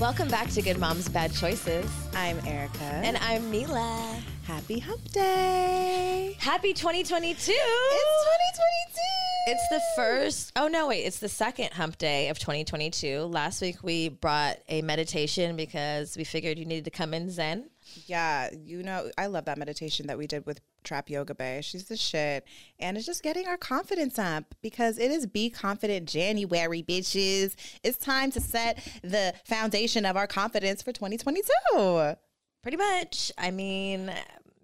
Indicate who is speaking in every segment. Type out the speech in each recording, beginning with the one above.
Speaker 1: Welcome back to Good Moms Bad Choices.
Speaker 2: I'm Erica.
Speaker 1: And I'm Mila.
Speaker 2: Happy Hump Day.
Speaker 1: Happy 2022.
Speaker 2: It's 2022.
Speaker 1: It's the first, oh no, wait, it's the second hump day of 2022. Last week we brought a meditation because we figured you needed to come in zen.
Speaker 2: Yeah, you know, I love that meditation that we did with Trap Yoga Bae. She's the shit. And it's just getting our confidence up because it is Be Confident January, bitches. It's time to set the foundation of our confidence for 2022.
Speaker 1: Pretty much. I mean,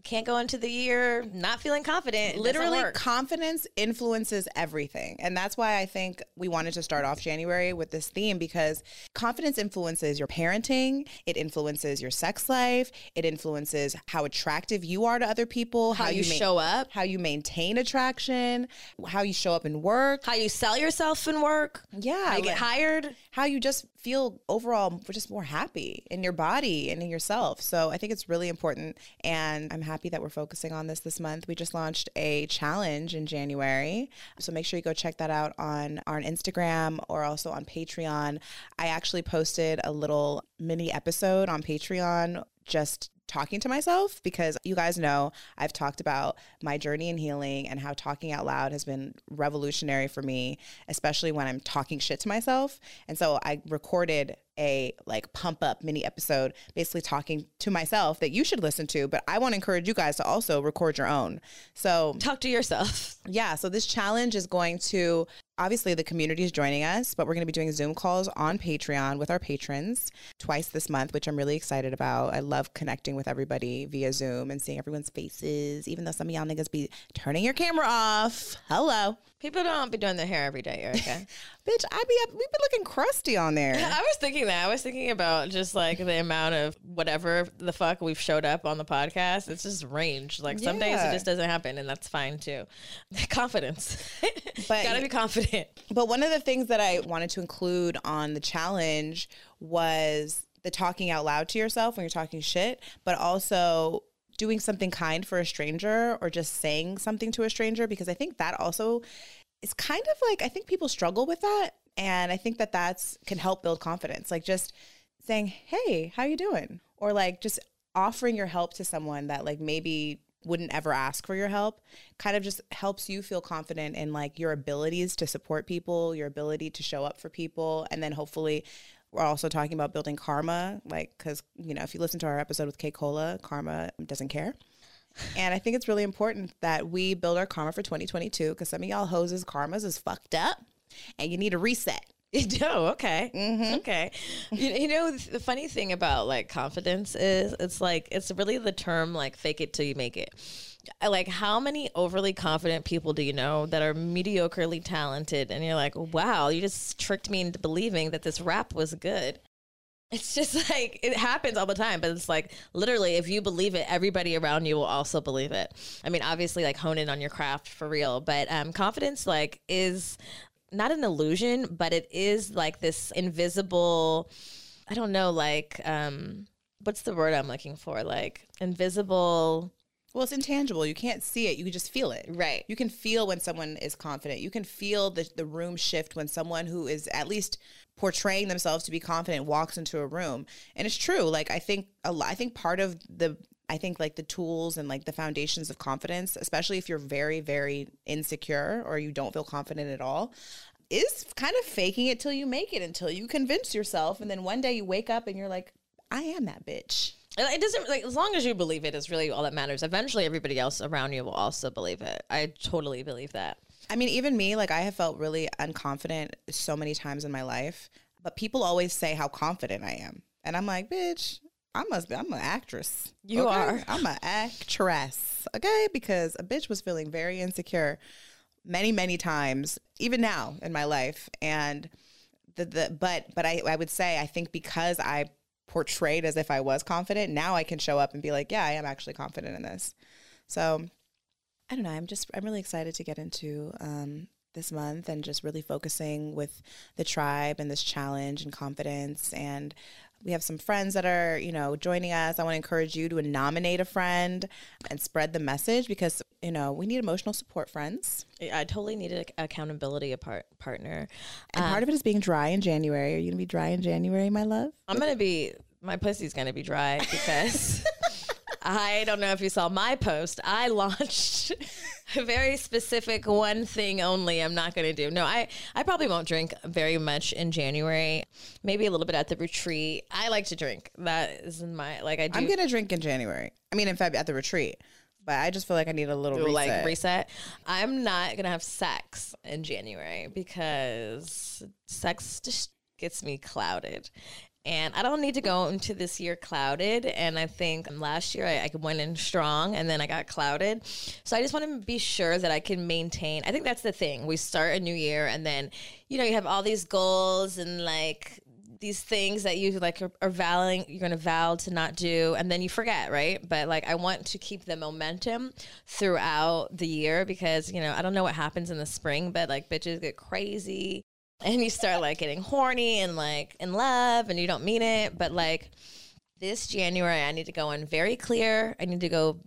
Speaker 1: can't go into the year not feeling confident. It
Speaker 2: Literally, confidence influences everything. And that's why I think we wanted to start off January with this theme because confidence influences your parenting, it influences your sex life, it influences how attractive you are to other people,
Speaker 1: how, you,
Speaker 2: ma-
Speaker 1: show up,
Speaker 2: how you maintain attraction, how you show up in work.
Speaker 1: how you sell yourself in work,
Speaker 2: Yeah,
Speaker 1: how you get hired.
Speaker 2: How you just feel overall just more happy in your body and in yourself. So I think it's really important and I'm happy that we're focusing on this this month. We just launched a challenge in January. So make sure you go check that out on our Instagram or also on Patreon. I actually posted a little mini episode on Patreon just talking to myself because you guys know I've talked about my journey in healing and how talking out loud has been revolutionary for me, especially when I'm talking shit to myself. And so I recorded a like pump up mini episode basically talking to myself that you should listen to, but I want to encourage you guys to also record your own. So
Speaker 1: Talk to yourself.
Speaker 2: yeah, so this challenge is going to obviously the community is joining us, but we're going to be doing Zoom calls on Patreon with our patrons twice this month, which I'm really excited about. I love connecting with everybody via Zoom and seeing everyone's faces, even though some of y'all niggas be turning your camera off. Hello.
Speaker 1: People don't be doing their hair every day, Erica.
Speaker 2: Bitch, I be up, we've been looking crusty on there.
Speaker 1: I was thinking that. I was thinking about just like the amount of whatever the fuck we've showed up on the podcast. It's just range. Like some days it just doesn't happen, and that's fine too. Confidence.
Speaker 2: But-
Speaker 1: Gotta be confident.
Speaker 2: But one of the things that I wanted to include on the challenge was the talking out loud to yourself when you're talking shit, but also doing something kind for a stranger or just saying something to a stranger because I think that also is kind of like I think people struggle with that and I think that that's can help build confidence. Like just saying, "Hey, how are you doing?" or like just offering your help to someone that like maybe wouldn't ever ask for your help kind of just helps you feel confident in like your abilities to support people, your ability to show up for people and then hopefully we're also talking about building karma like cuz you know if you listen to our episode with K Cola, karma doesn't care. And I think it's really important that we build our karma for 2022 because some of y'all hoses karmas is fucked up and you need a reset.
Speaker 1: Oh, okay. Mm-hmm. Okay. You, you know, the funny thing about like confidence is it's like, it's really the term like fake it till you make it. Like, how many overly confident people do you know that are mediocrely talented? And you're like, wow, you just tricked me into believing that this rap was good. It's just like it happens all the time, but it's like literally, if you believe it, everybody around you will also believe it. I mean, obviously, like hone in on your craft for real, but um, confidence like is not an illusion, but it is like this invisible. I don't know, like um, what's the word I'm looking for? Like invisible.
Speaker 2: Well, it's intangible. You can't see it. You can just feel it.
Speaker 1: Right.
Speaker 2: You can feel when someone is confident. You can feel the, the room shift when someone who is at least portraying themselves to be confident walks into a room. And it's true. Like I think a lot, I think part of the I think like the tools and like the foundations of confidence, especially if you're very very insecure or you don't feel confident at all, is kind of faking it till you make it until you convince yourself and then one day you wake up and you're like I am that bitch.
Speaker 1: It doesn't like as long as you believe it is really all that matters. Eventually, everybody else around you will also believe it. I totally believe that.
Speaker 2: I mean, even me, like I have felt really unconfident so many times in my life, but people always say how confident I am. And I'm like, bitch, I must be, I'm an actress.
Speaker 1: You
Speaker 2: okay?
Speaker 1: are.
Speaker 2: I'm an actress. Okay. Because a bitch was feeling very insecure many, many times, even now in my life. And the, the, but, but I, I would say, I think because I portrayed as if I was confident, now I can show up and be like, yeah, I am actually confident in this. So I don't know. I'm just I'm really excited to get into um, this month and just really focusing with the tribe and this challenge and confidence. And we have some friends that are you know joining us. I want to encourage you to nominate a friend and spread the message because you know, we need emotional support friends.
Speaker 1: I totally need an accountability part- partner.
Speaker 2: And part of it is being dry in January. Are you gonna be dry in January, my love?
Speaker 1: I'm gonna be my pussy's gonna be dry because I don't know if you saw my post. I launched a very specific one thing only. I'm not gonna do. No, I I probably won't drink very much in January. Maybe a little bit at the retreat. I like to drink. That is my like I do.
Speaker 2: I'm gonna drink in January. I mean, in Feb at the retreat. But I just feel like I need a little reset.
Speaker 1: like reset. I'm not gonna have sex in January because sex just gets me clouded. And I don't need to go into this year clouded. And I think last year I, I went in strong and then I got clouded. So I just want to be sure that I can maintain. I think that's the thing. We start a new year and then, you know, you have all these goals and like these things that you like are, are vowing you're going to vow to not do and then you forget right but like i want to keep the momentum throughout the year because you know i don't know what happens in the spring but like bitches get crazy and you start like getting horny and like in love and you don't mean it but like this january i need to go in very clear i need to go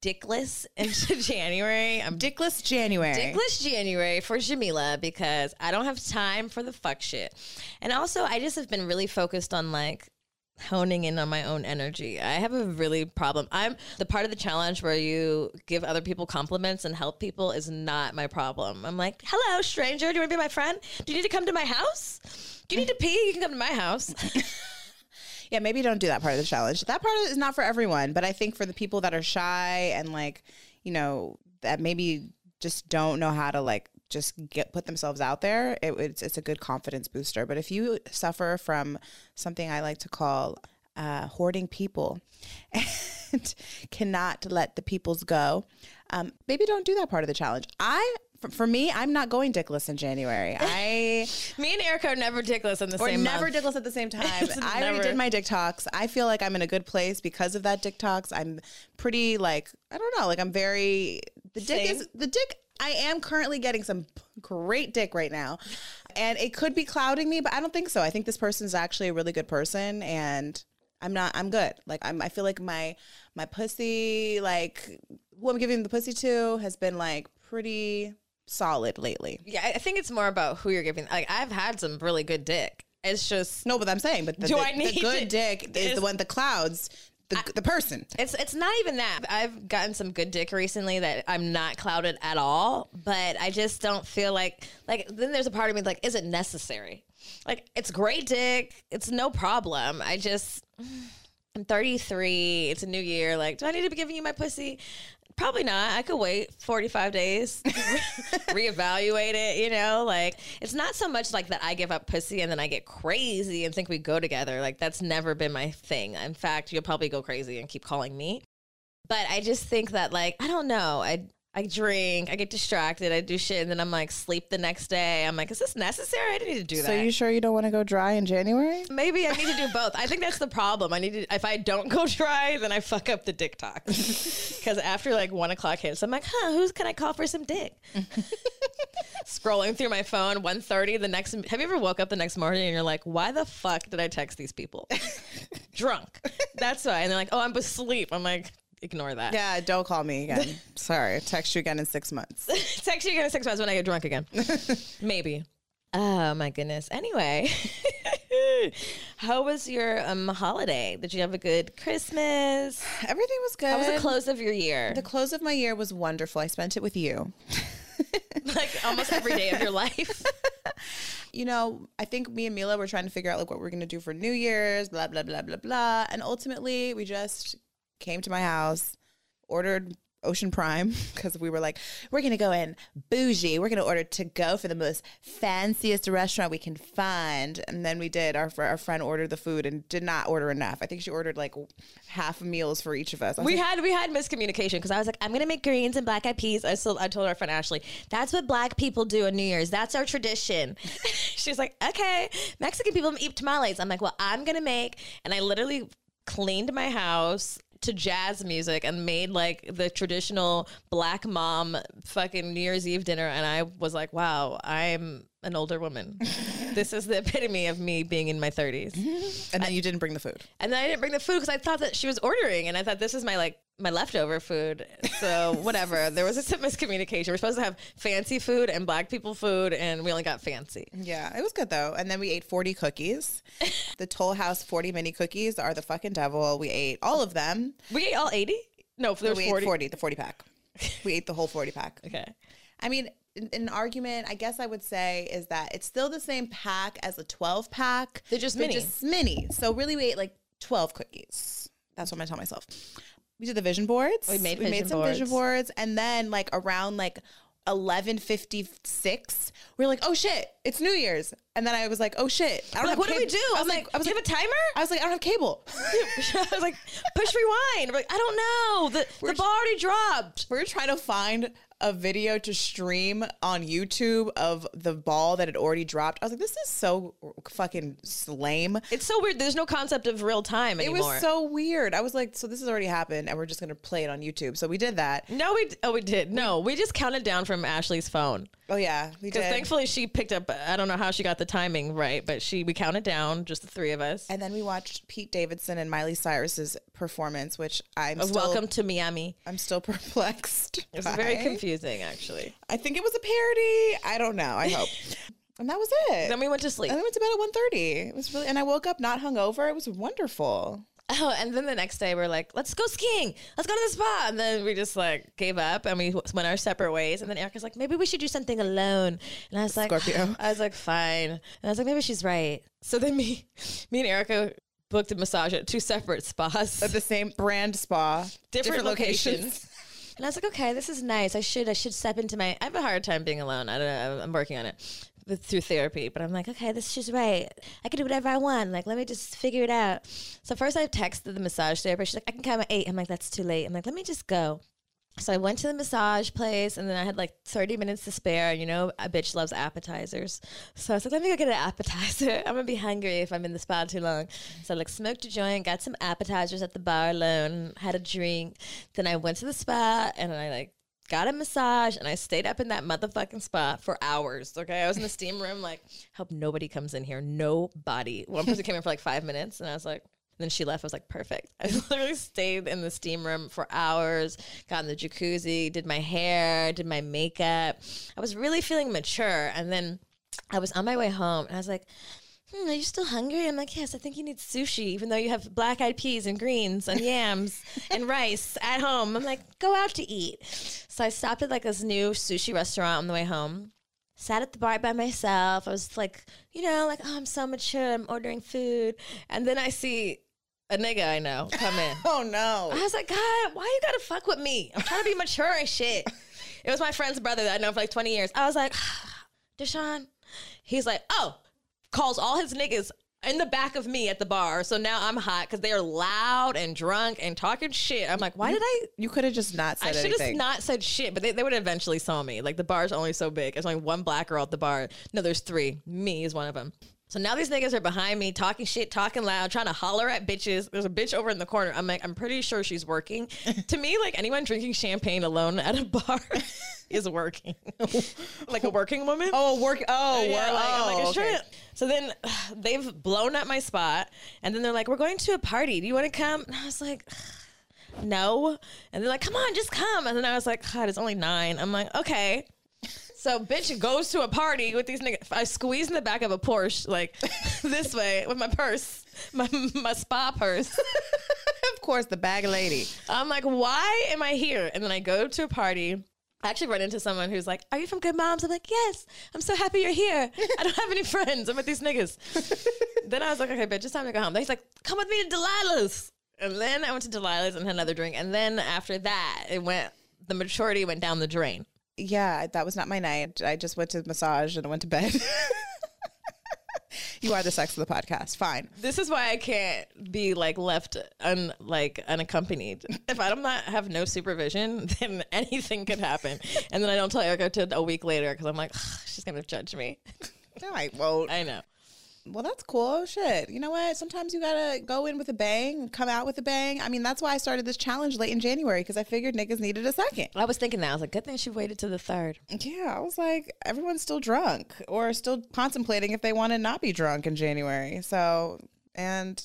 Speaker 1: dickless into January. I'm
Speaker 2: Dickless January.
Speaker 1: Dickless January for Jamila because I don't have time for the fuck shit. And also, I just have been really focused on like honing in on my own energy. I have a really problem. I'm the part of the challenge where you give other people compliments and help people is not my problem. I'm like, hello, stranger. Do you want to be my friend? Do you need to come to my house? Do you need to pee? You can come to my house.
Speaker 2: yeah, maybe don't do that part of the challenge. That part is not for everyone, but I think for the people that are shy and like, you know, that maybe just don't know how to like just get put themselves out there, it, it's it's a good confidence booster. But if you suffer from something I like to call uh, hoarding people and cannot let the peoples go, um, maybe don't do that part of the challenge. I for, for me, I'm not going dickless in January. I
Speaker 1: Me and Erica are never dickless in the same time.
Speaker 2: or
Speaker 1: same
Speaker 2: never
Speaker 1: month.
Speaker 2: dickless at the same time. I already did my dick TikToks. I feel like I'm in a good place because of that dick TikToks. I'm pretty like I don't know, like I'm very the dick
Speaker 1: Same.
Speaker 2: is the dick. I am currently getting some great dick right now, and it could be clouding me, but I don't think so. I think this person is actually a really good person, and I'm not. I'm good. Like I'm. I feel like my my pussy, like who I'm giving the pussy to, has been like pretty solid lately.
Speaker 1: Yeah, I think it's more about who you're giving. Like I've had some really good dick. It's just
Speaker 2: No, but I'm saying, but the,
Speaker 1: Do
Speaker 2: the,
Speaker 1: I need
Speaker 2: the good
Speaker 1: to-
Speaker 2: dick is
Speaker 1: is-
Speaker 2: the one the clouds the the person.
Speaker 1: It's it's not even that. I've gotten some good dick recently that I'm not clouded at all, but I just don't feel like like then there's a part of me like is it necessary? Like it's great dick. It's no problem. I just I'm 33. It's a new year. Like, do I need to be giving you my pussy? Probably not. I could wait 45 days, reevaluate it, you know? Like, it's not so much like that I give up pussy and then I get crazy and think we go together. Like, that's never been my thing. In fact, you'll probably go crazy and keep calling me. But I just think that, like, I don't know. I, I drink, I get distracted, I do shit, and then I'm like, sleep the next day. I'm like, is this necessary? I didn't need to do that.
Speaker 2: So you sure you don't want to go dry in January?
Speaker 1: Maybe I need to do both. I think that's the problem. I need to. If I don't go dry, then I fuck up the dick talk. Because after like one o'clock hits, I'm like, huh, who's can I call for some dick? Scrolling through my phone, 1.30, the next. Have you ever woke up the next morning and you're like, why the fuck did I text these people? Drunk. That's why. And they're like, oh, I'm asleep. I'm like, ignore that.
Speaker 2: Yeah, don't call me again. Sorry, text you again in six months.
Speaker 1: Text you again in six months when I get drunk again. Maybe. Oh my goodness. Anyway, how was your um, holiday? Did you have a good Christmas?
Speaker 2: Everything was good.
Speaker 1: How was the close of your year?
Speaker 2: The close of my year was wonderful. I spent it with you.
Speaker 1: like almost every day of your life.
Speaker 2: You know, I think me and Mila were trying to figure out like what we're gonna do for New Year's, blah blah blah blah blah, and ultimately we just came to my house, ordered Ocean Prime because we were like, we're gonna go in bougie. We're gonna order to go for the most fanciest restaurant we can find, and then we did. Our our friend ordered the food and did not order enough. I think she ordered like half meals for each of us.
Speaker 1: We
Speaker 2: like,
Speaker 1: had we had miscommunication because I was like, I'm gonna make greens and black eyed peas. I still I told our friend Ashley, that's what black people do on New Year's. That's our tradition. She's like, okay, Mexican people eat tamales. I'm like, well, I'm gonna make, and I literally cleaned my house to jazz music and made like the traditional black mom fucking New Year's Eve dinner and I was like, wow, I'm an older woman. this is the epitome of me being in my 30s.
Speaker 2: And then you didn't bring the food.
Speaker 1: And then I didn't bring the food because I thought that she was ordering, and I thought this is my like my leftover food. So whatever. there was a miscommunication. We're supposed to have fancy food and black people food, and we only got fancy.
Speaker 2: Yeah, it was good though. And then we ate 40 cookies. the Toll House 40 mini cookies are the fucking devil. We ate all of them.
Speaker 1: We ate all 80? No, there was
Speaker 2: we
Speaker 1: 40.
Speaker 2: ate 40, the 40 pack. we ate the whole 40 pack.
Speaker 1: Okay.
Speaker 2: I mean, an an argument, I guess I would say, is that it's still the same pack as a 12 pack.
Speaker 1: They're just mini.
Speaker 2: just mini. So really, we ate like 12 cookies. That's what I'm gonna tell myself. We did the vision boards.
Speaker 1: We made
Speaker 2: we
Speaker 1: vision
Speaker 2: made some vision
Speaker 1: boards.
Speaker 2: and then like around like 11:56, we are like, oh shit, it's New Year's, and then I was like, oh shit, I don't
Speaker 1: Like,
Speaker 2: have
Speaker 1: what do we do?
Speaker 2: I was like,
Speaker 1: like,
Speaker 2: I was
Speaker 1: do you
Speaker 2: like,
Speaker 1: have a timer?
Speaker 2: I was like, I don't have cable.
Speaker 1: I was like, push rewind. I'm like, I don't know. The, the ball already dropped.
Speaker 2: We're trying to find a video to stream on YouTube of the ball that had already dropped. I was like, this is so fucking lame.
Speaker 1: It's so weird. There's no concept of real time anymore.
Speaker 2: It was so weird. I was like, so this has already happened, and we're just gonna play it on YouTube. So we did that.
Speaker 1: no, we oh we did no. We just counted down from Ashley's phone
Speaker 2: Oh yeah, we
Speaker 1: because
Speaker 2: did.
Speaker 1: thankfully she picked up. I don't know how she got the timing right, but she we counted down just the three of us.
Speaker 2: and then we watched Pete Davidson and Miley Cyrus's performance, which I'm
Speaker 1: oh,
Speaker 2: still,
Speaker 1: Welcome to Miami.
Speaker 2: I'm still perplexed.
Speaker 1: It was very confusing, actually.
Speaker 2: I think it was a parody. I don't know. I hope. and that was it.
Speaker 1: Then we went to sleep.
Speaker 2: and then we went to bed at 1.30. It was really, and I woke up not hungover. It was wonderful.
Speaker 1: Oh, and then the next day we're like, let's go skiing. Let's go to the spa. And then we just like gave up and we went our separate ways. And then Erica's like, maybe we should do something alone. And I was like,
Speaker 2: Scorpio.
Speaker 1: I was like, fine. And I was like, maybe she's right. So then me, me and Erica booked a massage at two separate spas,
Speaker 2: At the same brand spa,
Speaker 1: different, locations. And I was like, okay, this is nice. I should, I should step into my. I have a hard time being alone. I don't know. I'm working on it with, through therapy. But I'm like, okay, this is right. I can do whatever I want. Like, let me just figure it out. So first, I texted the massage therapist. She's like, I can come at eight. I'm like, that's too late. I'm like, let me just go. So I went to the massage place and then I had like 30 minutes to spare. You know, a bitch loves appetizers. So I was like, let me go get an appetizer. I'm to be hungry if I'm in the spa too long. So I like smoked a joint, got some appetizers at the bar alone, had a drink. Then I went to the spa and I like got a massage and I stayed up in that motherfucking spa for hours. Okay. I was in the steam room, like, hope nobody comes in here. Nobody. One person came in for like five minutes and I was like, then she left. I was like, perfect. I literally stayed in the steam room for hours, got in the jacuzzi, did my hair, did my makeup. I was really feeling mature. And then I was on my way home and I was like, hmm, are you still hungry? I'm like, yes, I think you need sushi, even though you have black eyed peas and greens and yams and rice at home. I'm like, go out to eat. So I stopped at like this new sushi restaurant on the way home. Sat at the bar by myself. I was like, you know, like, oh, I'm so mature. I'm ordering food. And then I see a nigga I know come in.
Speaker 2: Oh no.
Speaker 1: I was like, God, why you gotta fuck with me? I'm trying to be mature and shit. It was my friend's brother that I know for like 20 years. I was like, Deshaun. He's like, oh, calls all his niggas in the back of me at the bar. So now I'm hot because they are loud and drunk and talking shit. I'm like, why did I?
Speaker 2: You could have just not said I
Speaker 1: should have not said shit, but they, they would eventually saw me. Like the bar's only so big. There's only one black girl at the bar. No, there's three. Me is one of them. So now these niggas are behind me talking shit, talking loud, trying to holler at bitches. There's a bitch over in the corner. I'm like, I'm pretty sure she's working. to me, like anyone drinking champagne alone at a bar is working. like a working woman.
Speaker 2: oh, work. Oh,
Speaker 1: Yeah, like, I'm like,
Speaker 2: oh,
Speaker 1: "It's
Speaker 2: okay.
Speaker 1: So then they've blown up my spot, and then they're like, "We're going to a party. Do you want to come?" And I was like, "No." And they're like, "Come on, just come." And then I was like, "God, it's only nine. I'm like, "Okay." So bitch goes to a party with these niggas. I squeeze in the back of a Porsche like this way with my purse, my my spa purse.
Speaker 2: of course, the bag lady.
Speaker 1: I'm like, why am I here? And then I go to a party. I actually run into someone who's like, Are you from Good Moms? I'm like, Yes, I'm so happy you're here. I don't have any friends. I'm with these niggas. then I was like, Okay, bitch, it's time to go home. Then he's like, Come with me to Delilah's. And then I went to Delilah's and had another drink. And then after that, it went, the maturity went down the drain.
Speaker 2: Yeah, that was not my night. I just went to massage and I went to bed. you are the sex of the podcast. Fine.
Speaker 1: This is why I can't be like left un like unaccompanied. If I don't have no supervision, then anything could happen. And then I don't tell Erica till a week later because I'm like, she's gonna judge me.
Speaker 2: No, I won't.
Speaker 1: I know.
Speaker 2: Well, that's cool. Shit. You know what? Sometimes you gotta go in with a bang, come out with a bang. I mean, that's why I started this challenge late in January because I figured niggas needed a second.
Speaker 1: I was thinking that. I was like, good thing she waited to the third.
Speaker 2: Yeah, I was like, everyone's still drunk or still contemplating if they want to not be drunk in January. So, and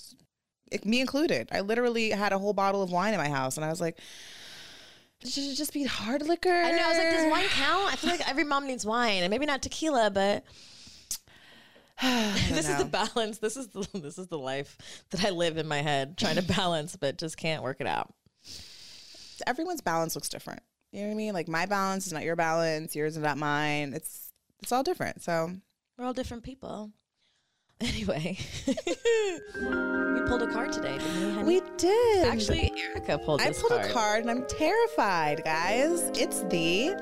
Speaker 2: it, me included, I literally had a whole bottle of wine in my house, and I was like, should it just be hard liquor?
Speaker 1: I know. I was like, does wine count? I feel like every mom needs wine, and maybe not tequila, but this is the balance. This is the this is the life that I live in my head, trying to balance, but just can't work it out.
Speaker 2: Everyone's balance looks different. You know what I mean? Like my balance is not your balance, yours is not mine. It's it's all different. So
Speaker 1: we're all different people. Anyway, we pulled a card today, didn't we?
Speaker 2: We did.
Speaker 1: Actually, Erica pulled.
Speaker 2: I pulled
Speaker 1: card.
Speaker 2: a card, and I'm terrified, guys. It's the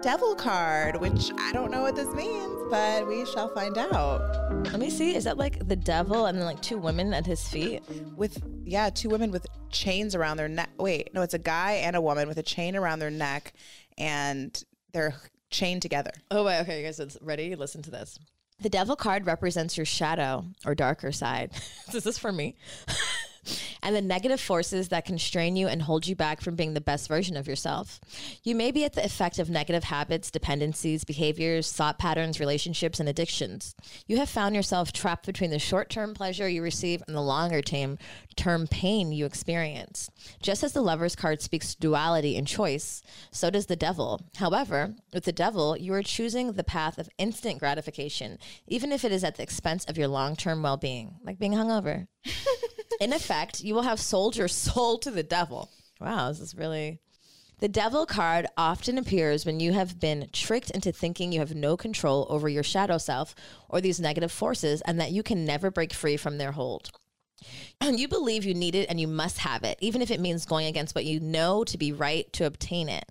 Speaker 2: Devil card, which I don't know what this means, but we shall find out.
Speaker 1: Let me see. Is that like the devil and then like two women at his feet?
Speaker 2: With yeah, two women with chains around their neck. Wait, no, it's a guy and a woman with a chain around their neck, and they're chained together.
Speaker 1: Oh wait, okay, you guys, ready? Listen to this. The devil card represents your shadow or darker side. is this is for me. and the negative forces that constrain you and hold you back from being the best version of yourself. You may be at the effect of negative habits, dependencies, behaviors, thought patterns, relationships, and addictions. You have found yourself trapped between the short term pleasure you receive and the longer term term pain you experience. Just as the lover's card speaks duality and choice, so does the devil. However, with the devil, you are choosing the path of instant gratification, even if it is at the expense of your long term well being, like being hungover. In effect, you will have sold your soul to the devil. Wow, this is really. The devil card often appears when you have been tricked into thinking you have no control over your shadow self or these negative forces and that you can never break free from their hold. And you believe you need it and you must have it, even if it means going against what you know to be right to obtain it.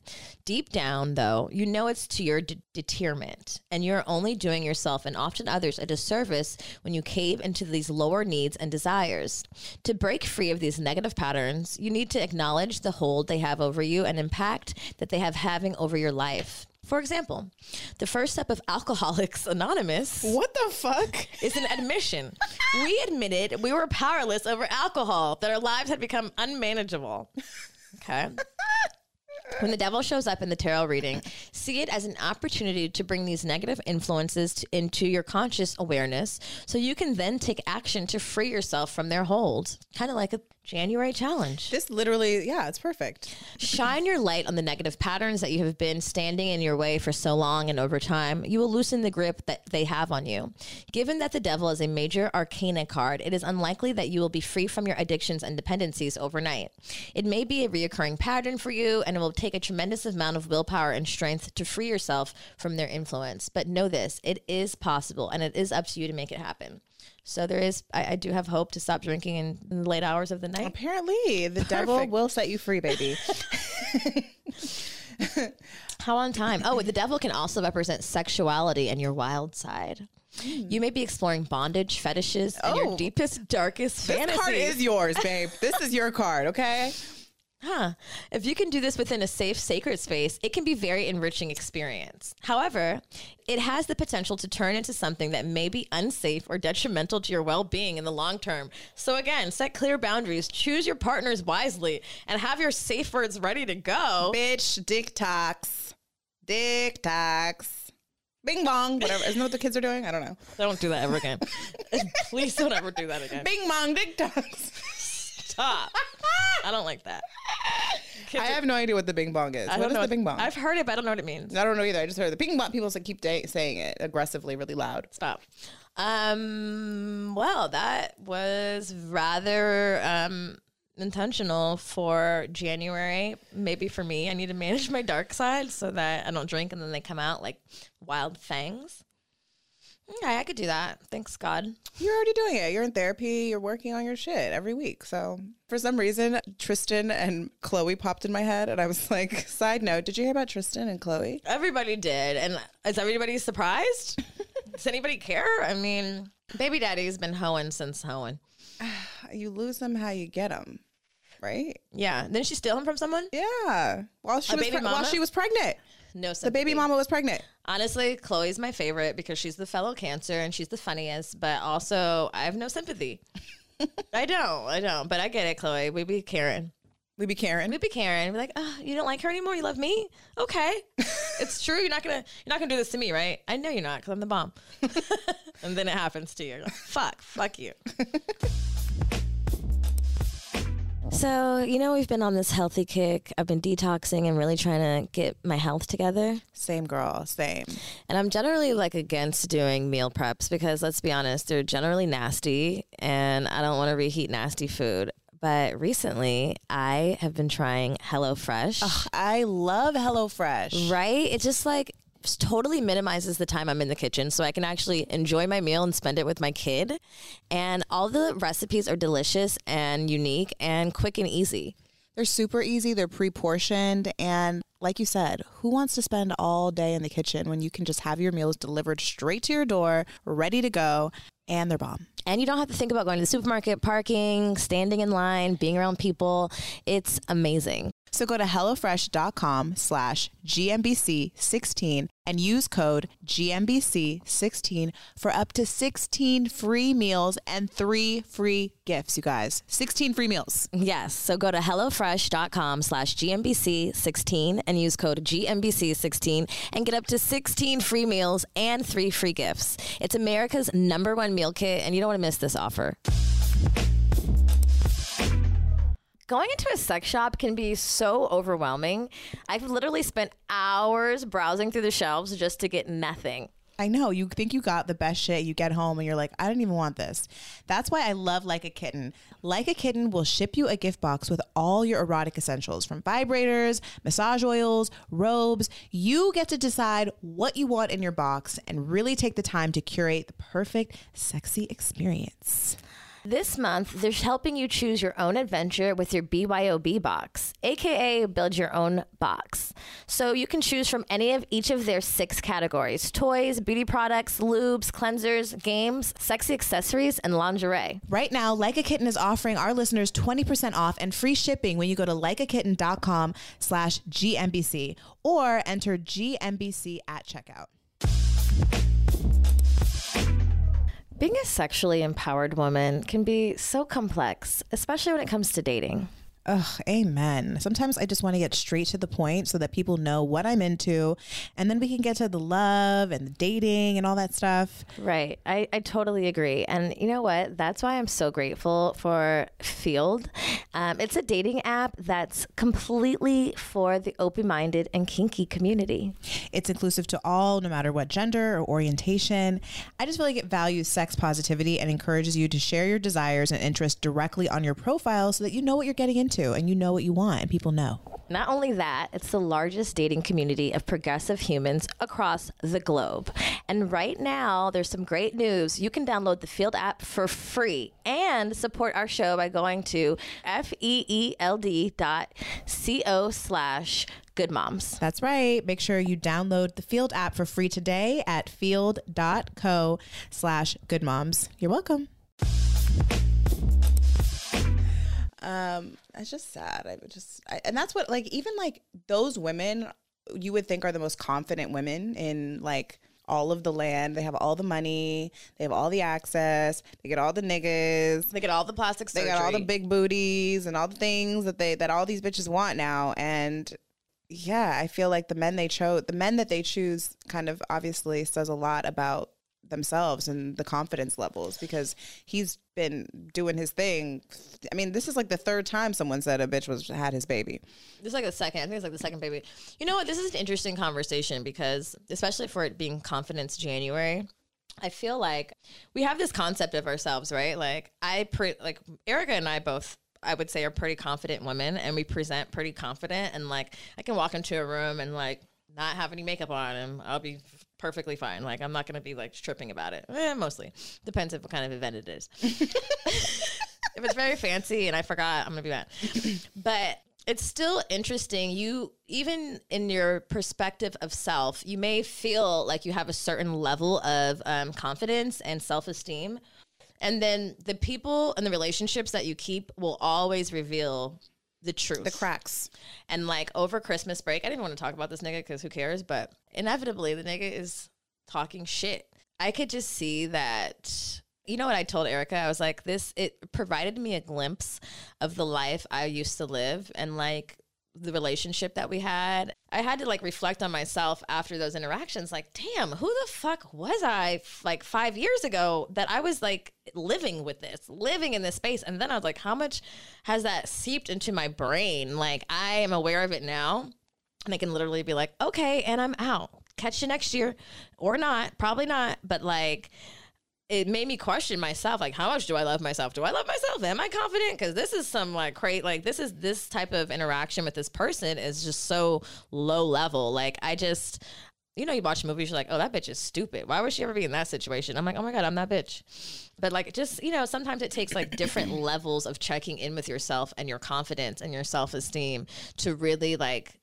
Speaker 1: Deep down, though, you know it's to your de- and you're only doing yourself and often others a disservice when you cave into these lower needs and desires. To break free of these negative patterns, you need to acknowledge the hold they have over you and impact that they have having over your life. For example, the first step of Alcoholics Anonymous.
Speaker 2: What the fuck?
Speaker 1: Is an admission. we admitted we were powerless over alcohol, that our lives had become unmanageable. Okay. When the devil shows up in the tarot reading, see it as an opportunity to bring these negative influences to, into your conscious awareness so you can then take action to free yourself from their hold. Kind of like a January challenge.
Speaker 2: This literally, yeah, it's perfect.
Speaker 1: Shine your light on the negative patterns that you have been standing in your way for so long, and over time, you will loosen the grip that they have on you. Given that the devil is a major arcana card, it is unlikely that you will be free from your addictions and dependencies overnight. It may be a reoccurring pattern for you, and it will take a tremendous amount of willpower and strength to free yourself from their influence. But know this it is possible, and it is up to you to make it happen. So there is, I, I, do have hope to stop drinking in, in, the late hours of the night.
Speaker 2: Apparently, the Perfect. devil will set you free, baby.
Speaker 1: How on time? Oh, the devil can also represent sexuality and your wild side. Mm. You may be exploring bondage, fetishes, oh. and your oh. deepest, darkest
Speaker 2: this
Speaker 1: fantasies.
Speaker 2: This card is yours, babe. this is your card, okay?
Speaker 1: Huh. If you can do this within a safe, sacred space, it can be very enriching experience. However, it has the potential to turn into something that may be unsafe or detrimental to your well-being in the long term. So again, set clear boundaries, choose your partners wisely, and have your safe words ready to go.
Speaker 2: Bitch, dick talks. Dick talks. Bing bong, whatever. Isn't that what the kids are doing? I don't know.
Speaker 1: Don't do that ever again. Please don't ever do that again.
Speaker 2: Bing bong, dick talks.
Speaker 1: Stop. I don't like that.
Speaker 2: Kids I have no idea what the Bing Bong is. I what is the Bing Bong?
Speaker 1: I've heard it, but I don't know what it means.
Speaker 2: I don't know either. I just heard the Bing Bong. People keep day- saying it aggressively, really loud.
Speaker 1: Stop. Um. Well, that was rather um intentional for January. Maybe for me, I need to manage my dark side so that I don't drink and then they come out like wild fangs. Yeah, I could do that. Thanks, God.
Speaker 2: You're already doing it. You're in therapy. You're working on your shit every week. So, for some reason, Tristan and Khloe popped in my head. And I was like, side note, did you hear about Tristan and Khloe?
Speaker 1: Everybody did. And is everybody surprised? Does anybody care? I mean, baby daddy's been hoeing since hoeing.
Speaker 2: you lose them how you get them. right?
Speaker 1: Yeah. Didn't she steal him from someone?
Speaker 2: Yeah. While she
Speaker 1: A
Speaker 2: was pre- while she was pregnant,
Speaker 1: No.
Speaker 2: the baby mama was pregnant.
Speaker 1: Honestly, Khloe's my favorite because she's the fellow Cancer and she's the funniest. But also, I have no sympathy. I don't. I don't. But I get it, Chloe. We be Karen.
Speaker 2: We be Karen.
Speaker 1: We'd be Karen. Be like, oh, you don't like her anymore. You love me. Okay, it's true. You're not gonna. You're not gonna do this to me, right? I know you're not, because I'm the bomb. and then it happens to you. Like, fuck. Fuck you. So, you know, we've been on this healthy kick. I've been detoxing and really trying to get my health together.
Speaker 2: Same girl, same.
Speaker 1: And I'm generally like against doing meal preps because let's be honest, they're generally nasty and I don't want to reheat nasty food. But recently, I have been trying HelloFresh.
Speaker 2: I love HelloFresh.
Speaker 1: Right? It's just like totally minimizes the time I'm in the kitchen so I can actually enjoy my meal and spend it with my kid. And all the recipes are delicious and unique and quick and easy.
Speaker 2: They're super easy. They're pre-portioned, and like you said, who wants to spend all day in the kitchen when you can just have your meals delivered straight to your door, ready to go, and they're bomb.
Speaker 1: And you don't have to think about going to the supermarket, parking, standing in line, being around people. It's amazing.
Speaker 2: So go to HelloFresh.com slash GMBC16 and use code GMBC16 for up to 16 free meals and three free gifts, you guys. 16 free meals.
Speaker 1: Yes. So go to HelloFresh.com slash GMBC16 and use code GMBC16 and get up to 16 free meals and three free gifts. It's America's number one meal kit, and you don't want to miss this offer. Going into a sex shop can be so overwhelming. I've literally spent hours browsing through the shelves just to get nothing.
Speaker 2: I know you think you got the best shit. You get home and you're like, I don't even want this. That's why I love Like a Kitten. Like a Kitten will ship you a gift box with all your erotic essentials from vibrators, massage oils, robes. You get to decide what you want in your box and really take the time to curate the perfect sexy experience.
Speaker 1: This month, they're helping you choose your own adventure with your BYOB box, aka Build Your Own Box. So you can choose from any of each of their six categories toys, beauty products, lubes, cleansers, games, sexy accessories, and lingerie.
Speaker 2: Right now, Like a Kitten is offering our listeners 20% off and free shipping when you go to likeakitten.com slash GMBC or enter GMBC at checkout.
Speaker 1: Being a sexually empowered woman can be so complex, especially when it comes to dating.
Speaker 2: Ugh, amen. Sometimes I just want to get straight to the point so that people know what I'm into and then we can get to the love and the dating and all that stuff.
Speaker 1: Right. I, I totally agree. And you know what? That's why I'm so grateful for Feeld. Um, it's a dating app that's completely for the open minded and kinky community.
Speaker 2: It's inclusive to all, no matter what gender or orientation. I just feel like it values sex positivity and encourages you to share your desires and interests directly on your profile so that you know what you're getting into and you know what you want and people know.
Speaker 1: Not only that, it's the largest dating community of progressive humans across the globe. And right now, there's some great news. You can download the Feeld app for free and support our show by going to E feeld dot co slash good moms.
Speaker 2: That's right. Make sure you download the Feeld app for free today at feeld.co slash goodmoms. You're welcome. Um, it's just sad. I would just, I, and that's what, like, even like those women you would think are the most confident women in like all of the land. They have all the money, they have all the access, they get all the niggas,
Speaker 1: They get all the plastic surgery.
Speaker 2: they got all the big booties and all the things that they that all these bitches want now. And yeah, I feel like the men they chose, the men that they choose, kind of obviously says a lot about themselves and the confidence levels because he's been doing his thing. I mean, this is like the third time someone said a bitch was had his baby.
Speaker 1: This is like the second. I think it's like the second baby. You know what? This is an interesting conversation because, especially for it being Confidence January, I feel like we have this concept of ourselves, right? Like I, pre- like Erica and I both. I would say are pretty confident women, and we present pretty confident. And like, I can walk into a room and like not have any makeup on, and I'll be perfectly fine. Like, I'm not gonna be like tripping about it. Eh, mostly depends if what kind of event it is. if it's very fancy and I forgot, I'm gonna be mad. but it's still interesting. You even in your perspective of self, you may feel like you have a certain level of um, confidence and self esteem. And then the people and the relationships that you keep will always reveal the truth.
Speaker 2: The cracks.
Speaker 1: And like over Christmas break, I didn't want to talk about this nigga because who cares? But inevitably, the nigga is talking shit. I could just see that. You know what I told Erica? I was like, this, it provided me a glimpse of the life I used to live and like the relationship that we had. I had to like reflect on myself after those interactions. Like, damn, who the fuck was I like five years ago that I was like living with this, living in this space? And then I was like, how much has that seeped into my brain? Like, I am aware of it now. And I can literally be like, okay, and I'm out. Catch you next year or not. Probably not. But like, it made me question myself like how much do i love myself? Do i love myself? Am i confident? Because this is some like great like this is this type of interaction with this person is just so low level. Like i just you know you watch movies you're like oh that bitch is stupid. Why would she ever be in that situation? I'm like oh my god i'm that bitch. But like just you know sometimes it takes like different levels of checking in with yourself and your confidence and your self-esteem to really like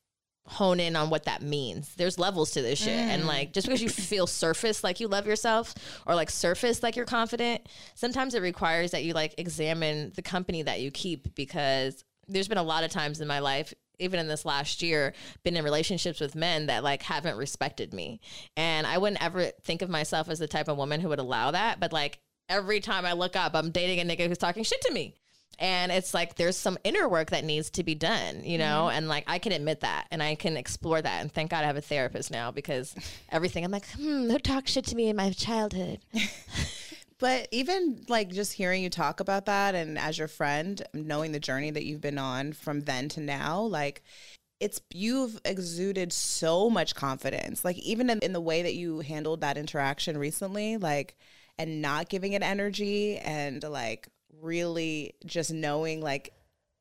Speaker 1: hone in on what that means. There's levels to this shit. Mm. And like just because you feel surface like you love yourself or like surface like you're confident, sometimes it requires that you like examine the company that you keep because there's been a lot of times in my life even in this last year been in relationships with men that like haven't respected me. And I wouldn't ever think of myself as the type of woman who would allow that, but like every time I look up, I'm dating a nigga who's talking shit to me and it's like there's some inner work that needs to be done you know? Mm-hmm. and like i can admit that and i can explore that and thank god i have a therapist now because everything i'm like hmm who talked shit to me in my childhood.
Speaker 2: But even like just hearing you talk about that and as your friend knowing the journey that you've been on from then to now like it's you've exuded so much confidence. Like even in, in the way that you handled that interaction recently like and not giving it energy and like really just knowing like,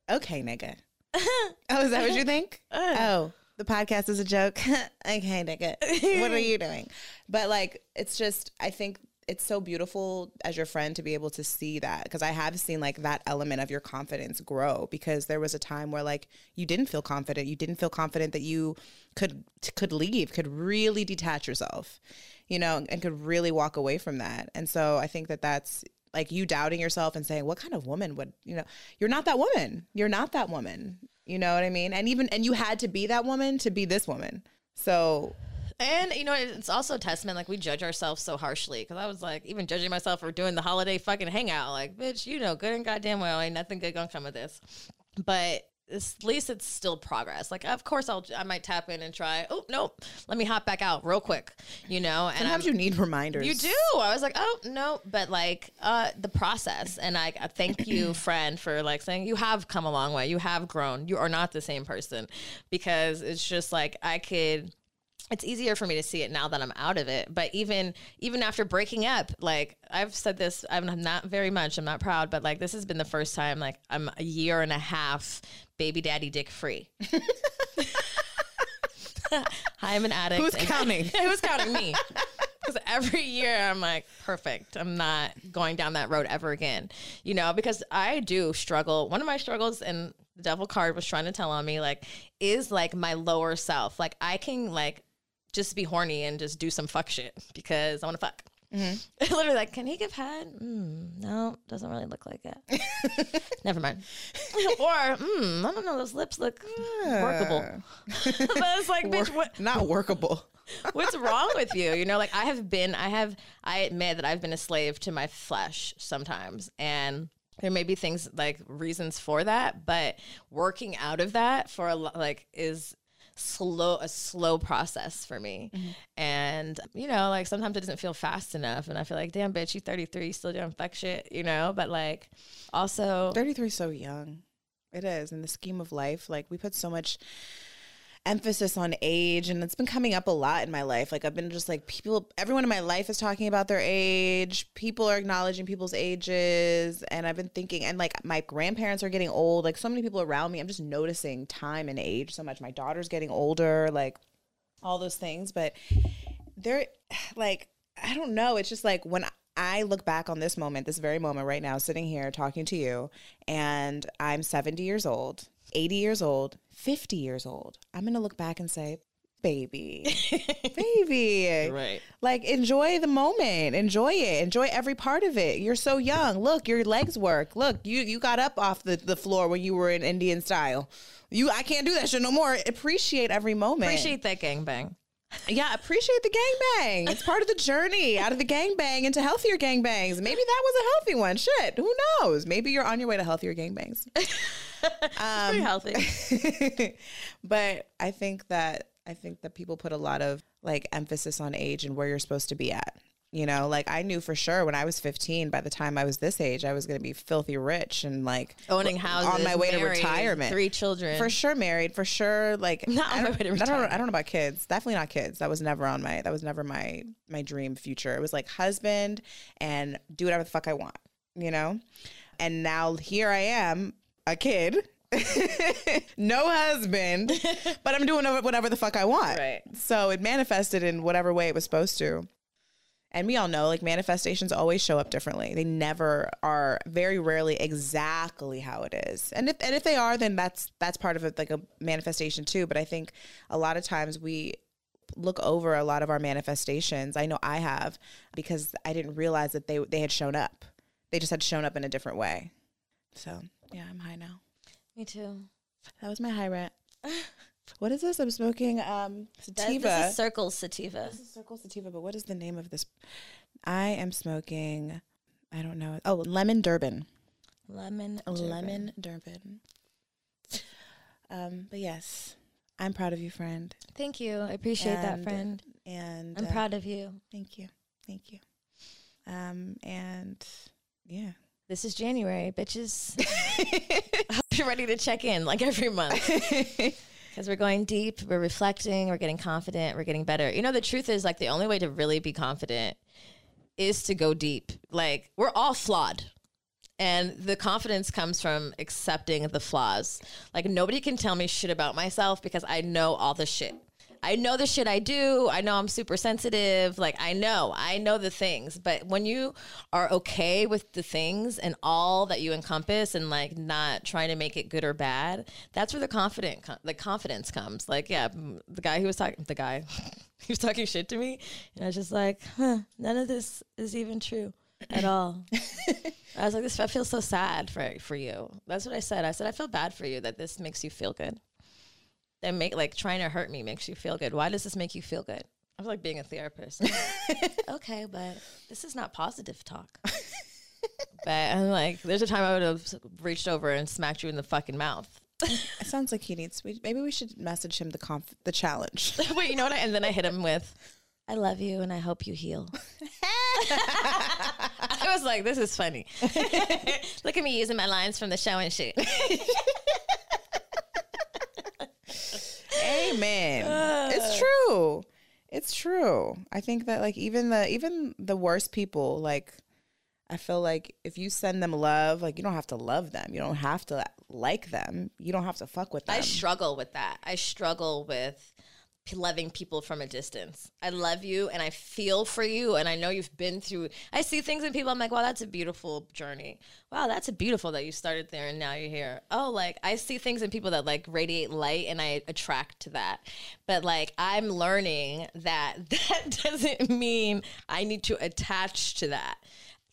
Speaker 2: okay, nigga. oh, is that what you think? Uh. oh, the podcast is a joke. okay, nigga. what are you doing? But like, it's just, I think it's so beautiful as your friend to be able to see that because I have seen like that element of your confidence grow because there was a time where like you didn't feel confident, you didn't feel confident that you could could leave, could really detach yourself, you know, and could really walk away from that. And so I think that that's like you doubting yourself and saying, what kind of woman would, you know, you're not that woman. You're not that woman. You know what I mean? And even, and you had to be that woman to be this woman. So,
Speaker 1: and you know, it's also a testament. Like we judge ourselves so harshly because I was like, even judging myself for doing the holiday fucking hangout. Like, bitch, you know, good and goddamn well, ain't nothing good gonna come of this. But at least it's still progress. Like, of course, I'll I might tap in and try. Oh no, let me hop back out real quick. You know,
Speaker 2: and sometimes I'm, you need reminders.
Speaker 1: You do. I was like, oh no, but like uh, the process. And I, I thank you, friend, for like saying you have come a long way. You have grown. You are not the same person because it's just like I could it's easier for me to see it now that I'm out of it. But even even after breaking up, like I've said this, I'm not very much. I'm not proud, but like this has been the first time like I'm a year and a half baby daddy dick free. I'm an addict.
Speaker 2: Who's counting?
Speaker 1: who's counting me? Because every year I'm like, perfect. I'm not going down that road ever again. You know, because I do struggle. One of my struggles, and the devil card was trying to tell on me, like, is like my lower self. Like I can like just be horny and just do some fuck shit because I want to fuck. Mm-hmm. Literally, like, can he give head? Mm, no, doesn't really look like it. Never mind. or, mm, I don't know, those lips look workable. but it's like, bitch, what?
Speaker 2: Not workable.
Speaker 1: what's wrong with you? You know, like I have been, I have, I admit that I've been a slave to my flesh sometimes, and there may be things like reasons for that, but working out of that for a like is slow a slow process for me. Mm-hmm. and you know like sometimes it doesn't feel fast enough and i feel like damn bitch you 33 you still doing fuck shit you know? But like also
Speaker 2: 33 is so young. It is in the scheme of life like we put so much emphasis on age and it's been coming up a lot in my life. Like i've been just like people everyone in my life is talking about their age. People are acknowledging people's ages and i've been thinking and like my grandparents are getting old. Like so many people around me i'm just noticing time and age so much. My daughter's getting older like all those things. But they're like i don't know. It's just like when I look back on this moment, this very moment right now, sitting here talking to you, and I'm 70 years old 80 years old, 50 years old, I'm going to look back and say, baby, baby.
Speaker 1: Right.
Speaker 2: Like enjoy the moment, enjoy it, enjoy every part of it. You're so young. Look, your legs work. Look, you you got up off the, the floor when you were in Indian style. You, I can't do that shit no more. Appreciate every moment.
Speaker 1: Appreciate that gangbang.
Speaker 2: Yeah, appreciate the gangbang. It's part of the journey out of the gangbang into healthier gangbangs. Maybe that was a healthy one. Shit, who knows? Maybe you're on your way to healthier gangbangs.
Speaker 1: Pretty um, healthy.
Speaker 2: but I think that I think that people put a lot of like emphasis on age and where you're supposed to be at. You know, like I knew for sure when I was 15, by the time I was this age, I was going to be filthy rich and like
Speaker 1: Owning houses,
Speaker 2: on my way to retirement.
Speaker 1: three children.
Speaker 2: For sure married, for sure like
Speaker 1: Not on
Speaker 2: I
Speaker 1: my
Speaker 2: don't,
Speaker 1: way to
Speaker 2: I don't,
Speaker 1: retirement.
Speaker 2: I don't know about kids. Definitely not kids. That was never on my that was never my my dream future. It was like husband and do whatever the fuck I want, you know? And now here I am, a kid. no husband, but I'm doing whatever the fuck I want.
Speaker 1: Right.
Speaker 2: So it manifested in whatever way it was supposed to. And we all know like manifestations always show up differently. They never are very rarely exactly how it is. And if and if they are, then that's that's part of it like a manifestation too. But I think a lot of times we look over a lot of our manifestations. I know I have because I didn't realize that they they had shown up. They just had shown up in a different way. So yeah, I'm high now.
Speaker 1: Me too.
Speaker 2: That was my high rant. What is this? I'm smoking um
Speaker 1: That,
Speaker 2: sativa.
Speaker 1: this is Circle Sativa.
Speaker 2: This is Circle Sativa, but what is the name of this? I am smoking. I don't know. Oh, lemon Durban.
Speaker 1: Lemon.
Speaker 2: Lemon Durban. Um, but yes, I'm proud of you, friend.
Speaker 1: Thank you. I appreciate that, friend.
Speaker 2: And
Speaker 1: I'm
Speaker 2: uh,
Speaker 1: proud of you.
Speaker 2: Thank you, thank you. Um, and yeah,
Speaker 1: This is January, bitches. I hope you're ready to check in like every month. Because we're going deep, we're reflecting, we're getting confident, we're getting better. You know, the truth is, like, the only way to really be confident is to go deep. Like, we're all flawed. And the confidence comes from accepting the flaws. Like, nobody can tell me shit about myself because I know all the shit. I know the shit I do. I know I'm super sensitive. Like, I know, I know the things. But when you are okay with the things and all that you encompass and like not trying to make it good or bad, that's where the confident, the confidence comes. Like, yeah, the guy who was talking, the guy, he was talking shit to me. And I was just like, huh, none of this is even true at all. I was like, this, I feel so sad for, for you. That's what I said. I said, I feel bad for you that this makes you feel good that make like trying to hurt me makes you feel good. Why does this make you feel good? I feel like being a therapist. okay, but this is not positive talk. but I'm like, there's a time I would have reached over and smacked you in the fucking mouth.
Speaker 2: it sounds like he needs. We, maybe we should message him the conf, the challenge.
Speaker 1: Wait, you know what? I, and then I hit him with, "I love you and I hope you heal." I was like, "This is funny." Look at me using my lines from the show and shit.
Speaker 2: Amen. it's true. It's true. I think that like even the even the worst people like I feel like if you send them love, like you don't have to love them. You don't have to like them. You don't have to fuck with them.
Speaker 1: I struggle with that. I struggle with loving people from a distance. I love you and I feel for you and I know you've been through I see things in people I'm like, "Wow, that's a beautiful journey. Wow, that's a beautiful that you started there and now you're here." Oh, like I see things in people that like radiate light and I attract to that. But like I'm learning that that doesn't mean I need to attach to that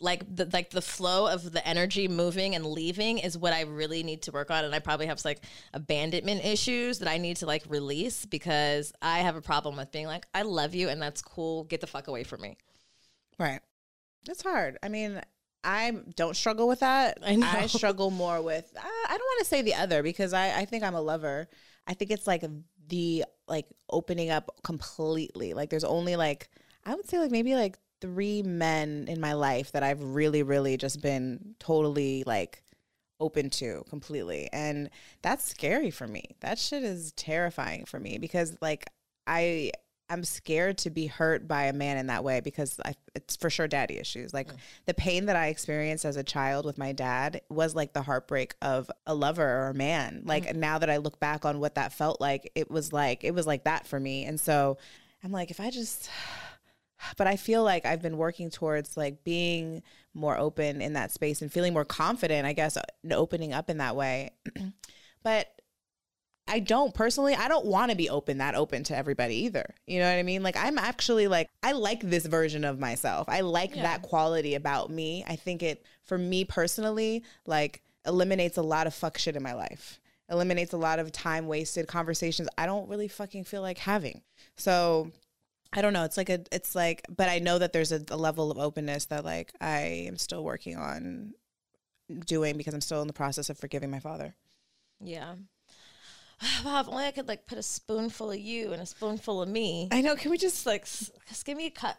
Speaker 1: like the like the flow of the energy moving and leaving is what I really need to work on and I probably have like abandonment issues that I need to like release because I have a problem with being like I love you and that's cool get the fuck away from me.
Speaker 2: Right. It's hard. I mean, I don't struggle with that.
Speaker 1: I know.
Speaker 2: struggle more with, I I don't want to say the other because I, I think I'm a lover. I think it's like the, like opening up completely. Like there's only like, I would say like maybe like three men in my life that I've really, really just been totally like open to completely. And that's scary for me. That shit is terrifying for me because like I I'm scared to be hurt by a man in that way because I, it's for sure daddy issues. Like mm. the pain that I experienced as a child with my dad was like the heartbreak of a lover or a man. Like mm. now that I look back on what that felt like, it was like it was like that for me. And so I'm like, if I just but I feel like I've been working towards like being more open in that space and feeling more confident, I guess, in opening up in that way. but I don't personally, I don't want to be open that open to everybody either. You know what I mean? Like I'm actually like I like this version of myself. I like
Speaker 1: Yeah.
Speaker 2: that quality about me. I think it for me personally like eliminates a lot of fuck shit in my life. Eliminates a lot of time wasted conversations I don't really fucking feel like having. So I don't know. It's like a, it's like, but I know that there's a, a level of openness that like I am still working on doing because I'm still in the process of forgiving my father.
Speaker 1: Yeah. Wow, if only I could like put a spoonful of you and a spoonful of me.
Speaker 2: I know. Can we just
Speaker 1: like, s- just give me a cup.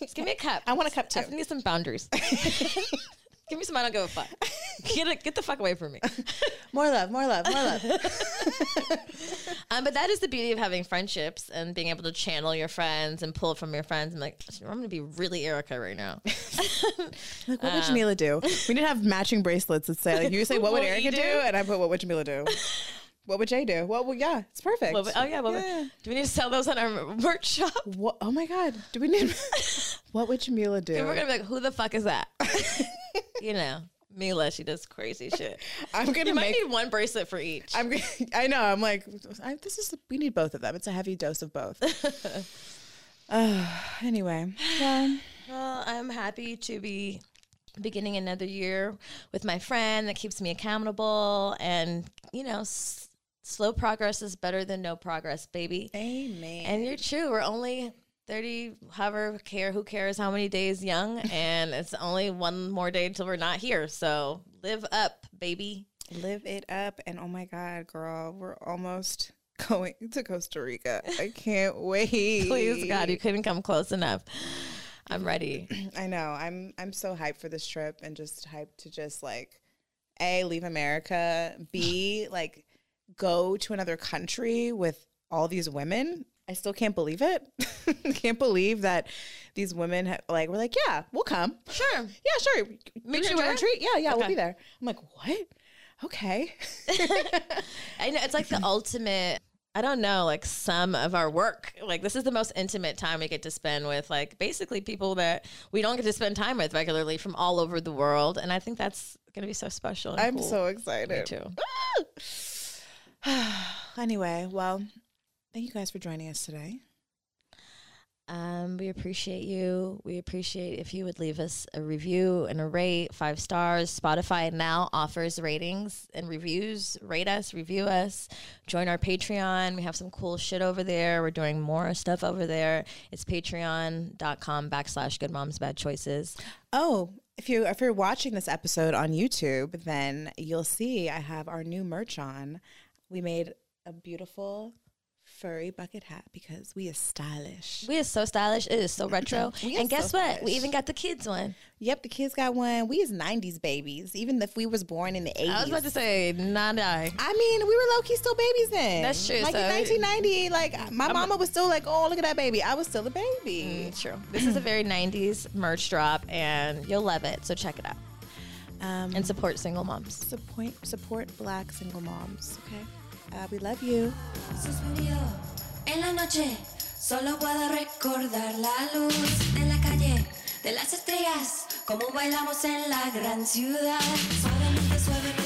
Speaker 1: just give me a cup.
Speaker 2: I want a cup too.
Speaker 1: I need some boundaries. give me some. I don't give a fuck. Get it. Get the fuck away from me.
Speaker 2: more love, more love, more love.
Speaker 1: Um, but that is the beauty of having friendships and being able to channel your friends and pull from your friends. I'm like, I'm going to be really Erica right now.
Speaker 2: like, what would Jamila do? We need to have matching bracelets that say, like, you say, what would
Speaker 1: What would
Speaker 2: Erica do?
Speaker 1: do?
Speaker 2: And I put, what would Jamila do? what would Jay do? Well, would, yeah, it's perfect.
Speaker 1: Would- oh yeah, would-
Speaker 2: Yeah.
Speaker 1: do we need to sell those on our merch shop?
Speaker 2: What, oh my God. Do we need, what would Jamila do?
Speaker 1: And we're gonna be like, who the fuck is that? you know, Mila, she does crazy shit.
Speaker 2: I'm to
Speaker 1: You might
Speaker 2: make,
Speaker 1: need one bracelet for each.
Speaker 2: I'm, I know. I'm like, I, this is, we need both of them. It's a heavy dose of both. uh, anyway, well,
Speaker 1: Well, I'm happy to be beginning another year with my friend that keeps me accountable. And, you know, s- slow progress is better than no progress, baby.
Speaker 2: amen.
Speaker 1: And you're true. We're only 30, however, care, who cares how many days young. and it's only one more day until we're not here. So live up, baby.
Speaker 2: Live it up. And oh my God, girl, we're almost going to Costa Rica. I can't wait.
Speaker 1: Please, God, you couldn't come close enough. I'm ready.
Speaker 2: I know. I'm I'm so hyped for this trip and just hyped to just like A, leave America, B, like go to another country with all these women. I still can't believe it. can't believe that these women ha- like we're like, yeah, we'll come.
Speaker 1: Sure.
Speaker 2: Yeah, sure.
Speaker 1: Meet
Speaker 2: You're
Speaker 1: you
Speaker 2: gonna retreat? Yeah, yeah, we'll be there. I'm like, what? Okay.
Speaker 1: I know it's like the ultimate. I don't know, like some of our work. Like this is the most intimate time we get to spend with like basically people that we don't get to spend time with regularly from all over the world. And I think that's gonna be so special. And
Speaker 2: I'm
Speaker 1: cool.
Speaker 2: so
Speaker 1: Me
Speaker 2: excited.
Speaker 1: too. Ah!
Speaker 2: anyway, well, thank you guys for joining us today.
Speaker 1: Um, we appreciate you. We appreciate if you would leave us a review and a rate, five stars. Spotify now offers ratings and reviews. Rate us, review us, join our Patreon. We have some cool shit over there. We're doing more stuff over there. It's patreon.com backslash good moms bad choices.
Speaker 2: Oh, if you if you're watching this episode on YouTube, then you'll see I have our new merch on. We made a beautiful furry bucket hat because we is stylish.
Speaker 1: We are so stylish. It is so retro. And guess
Speaker 2: so
Speaker 1: what? We even got the kids one.
Speaker 2: Yep, the kids got one. We is '90s babies, even if we was born in the '80s.
Speaker 1: I was about to say, not I.
Speaker 2: I mean, we were low key still babies then.
Speaker 1: That's true,
Speaker 2: Like
Speaker 1: so-
Speaker 2: in 1990, like my mama was still like, "Oh, look at that baby." I was still a baby.
Speaker 1: True. This is a very 90s merch drop, and you'll love it. So check it out.
Speaker 2: Um,
Speaker 1: and support single moms.
Speaker 2: support support Black single moms. Okay, uh, we love you.
Speaker 3: Suspiró en la noche, solo puedo recordar la luz de la calle, de las estrellas, como bailamos en la gran ciudad. Suave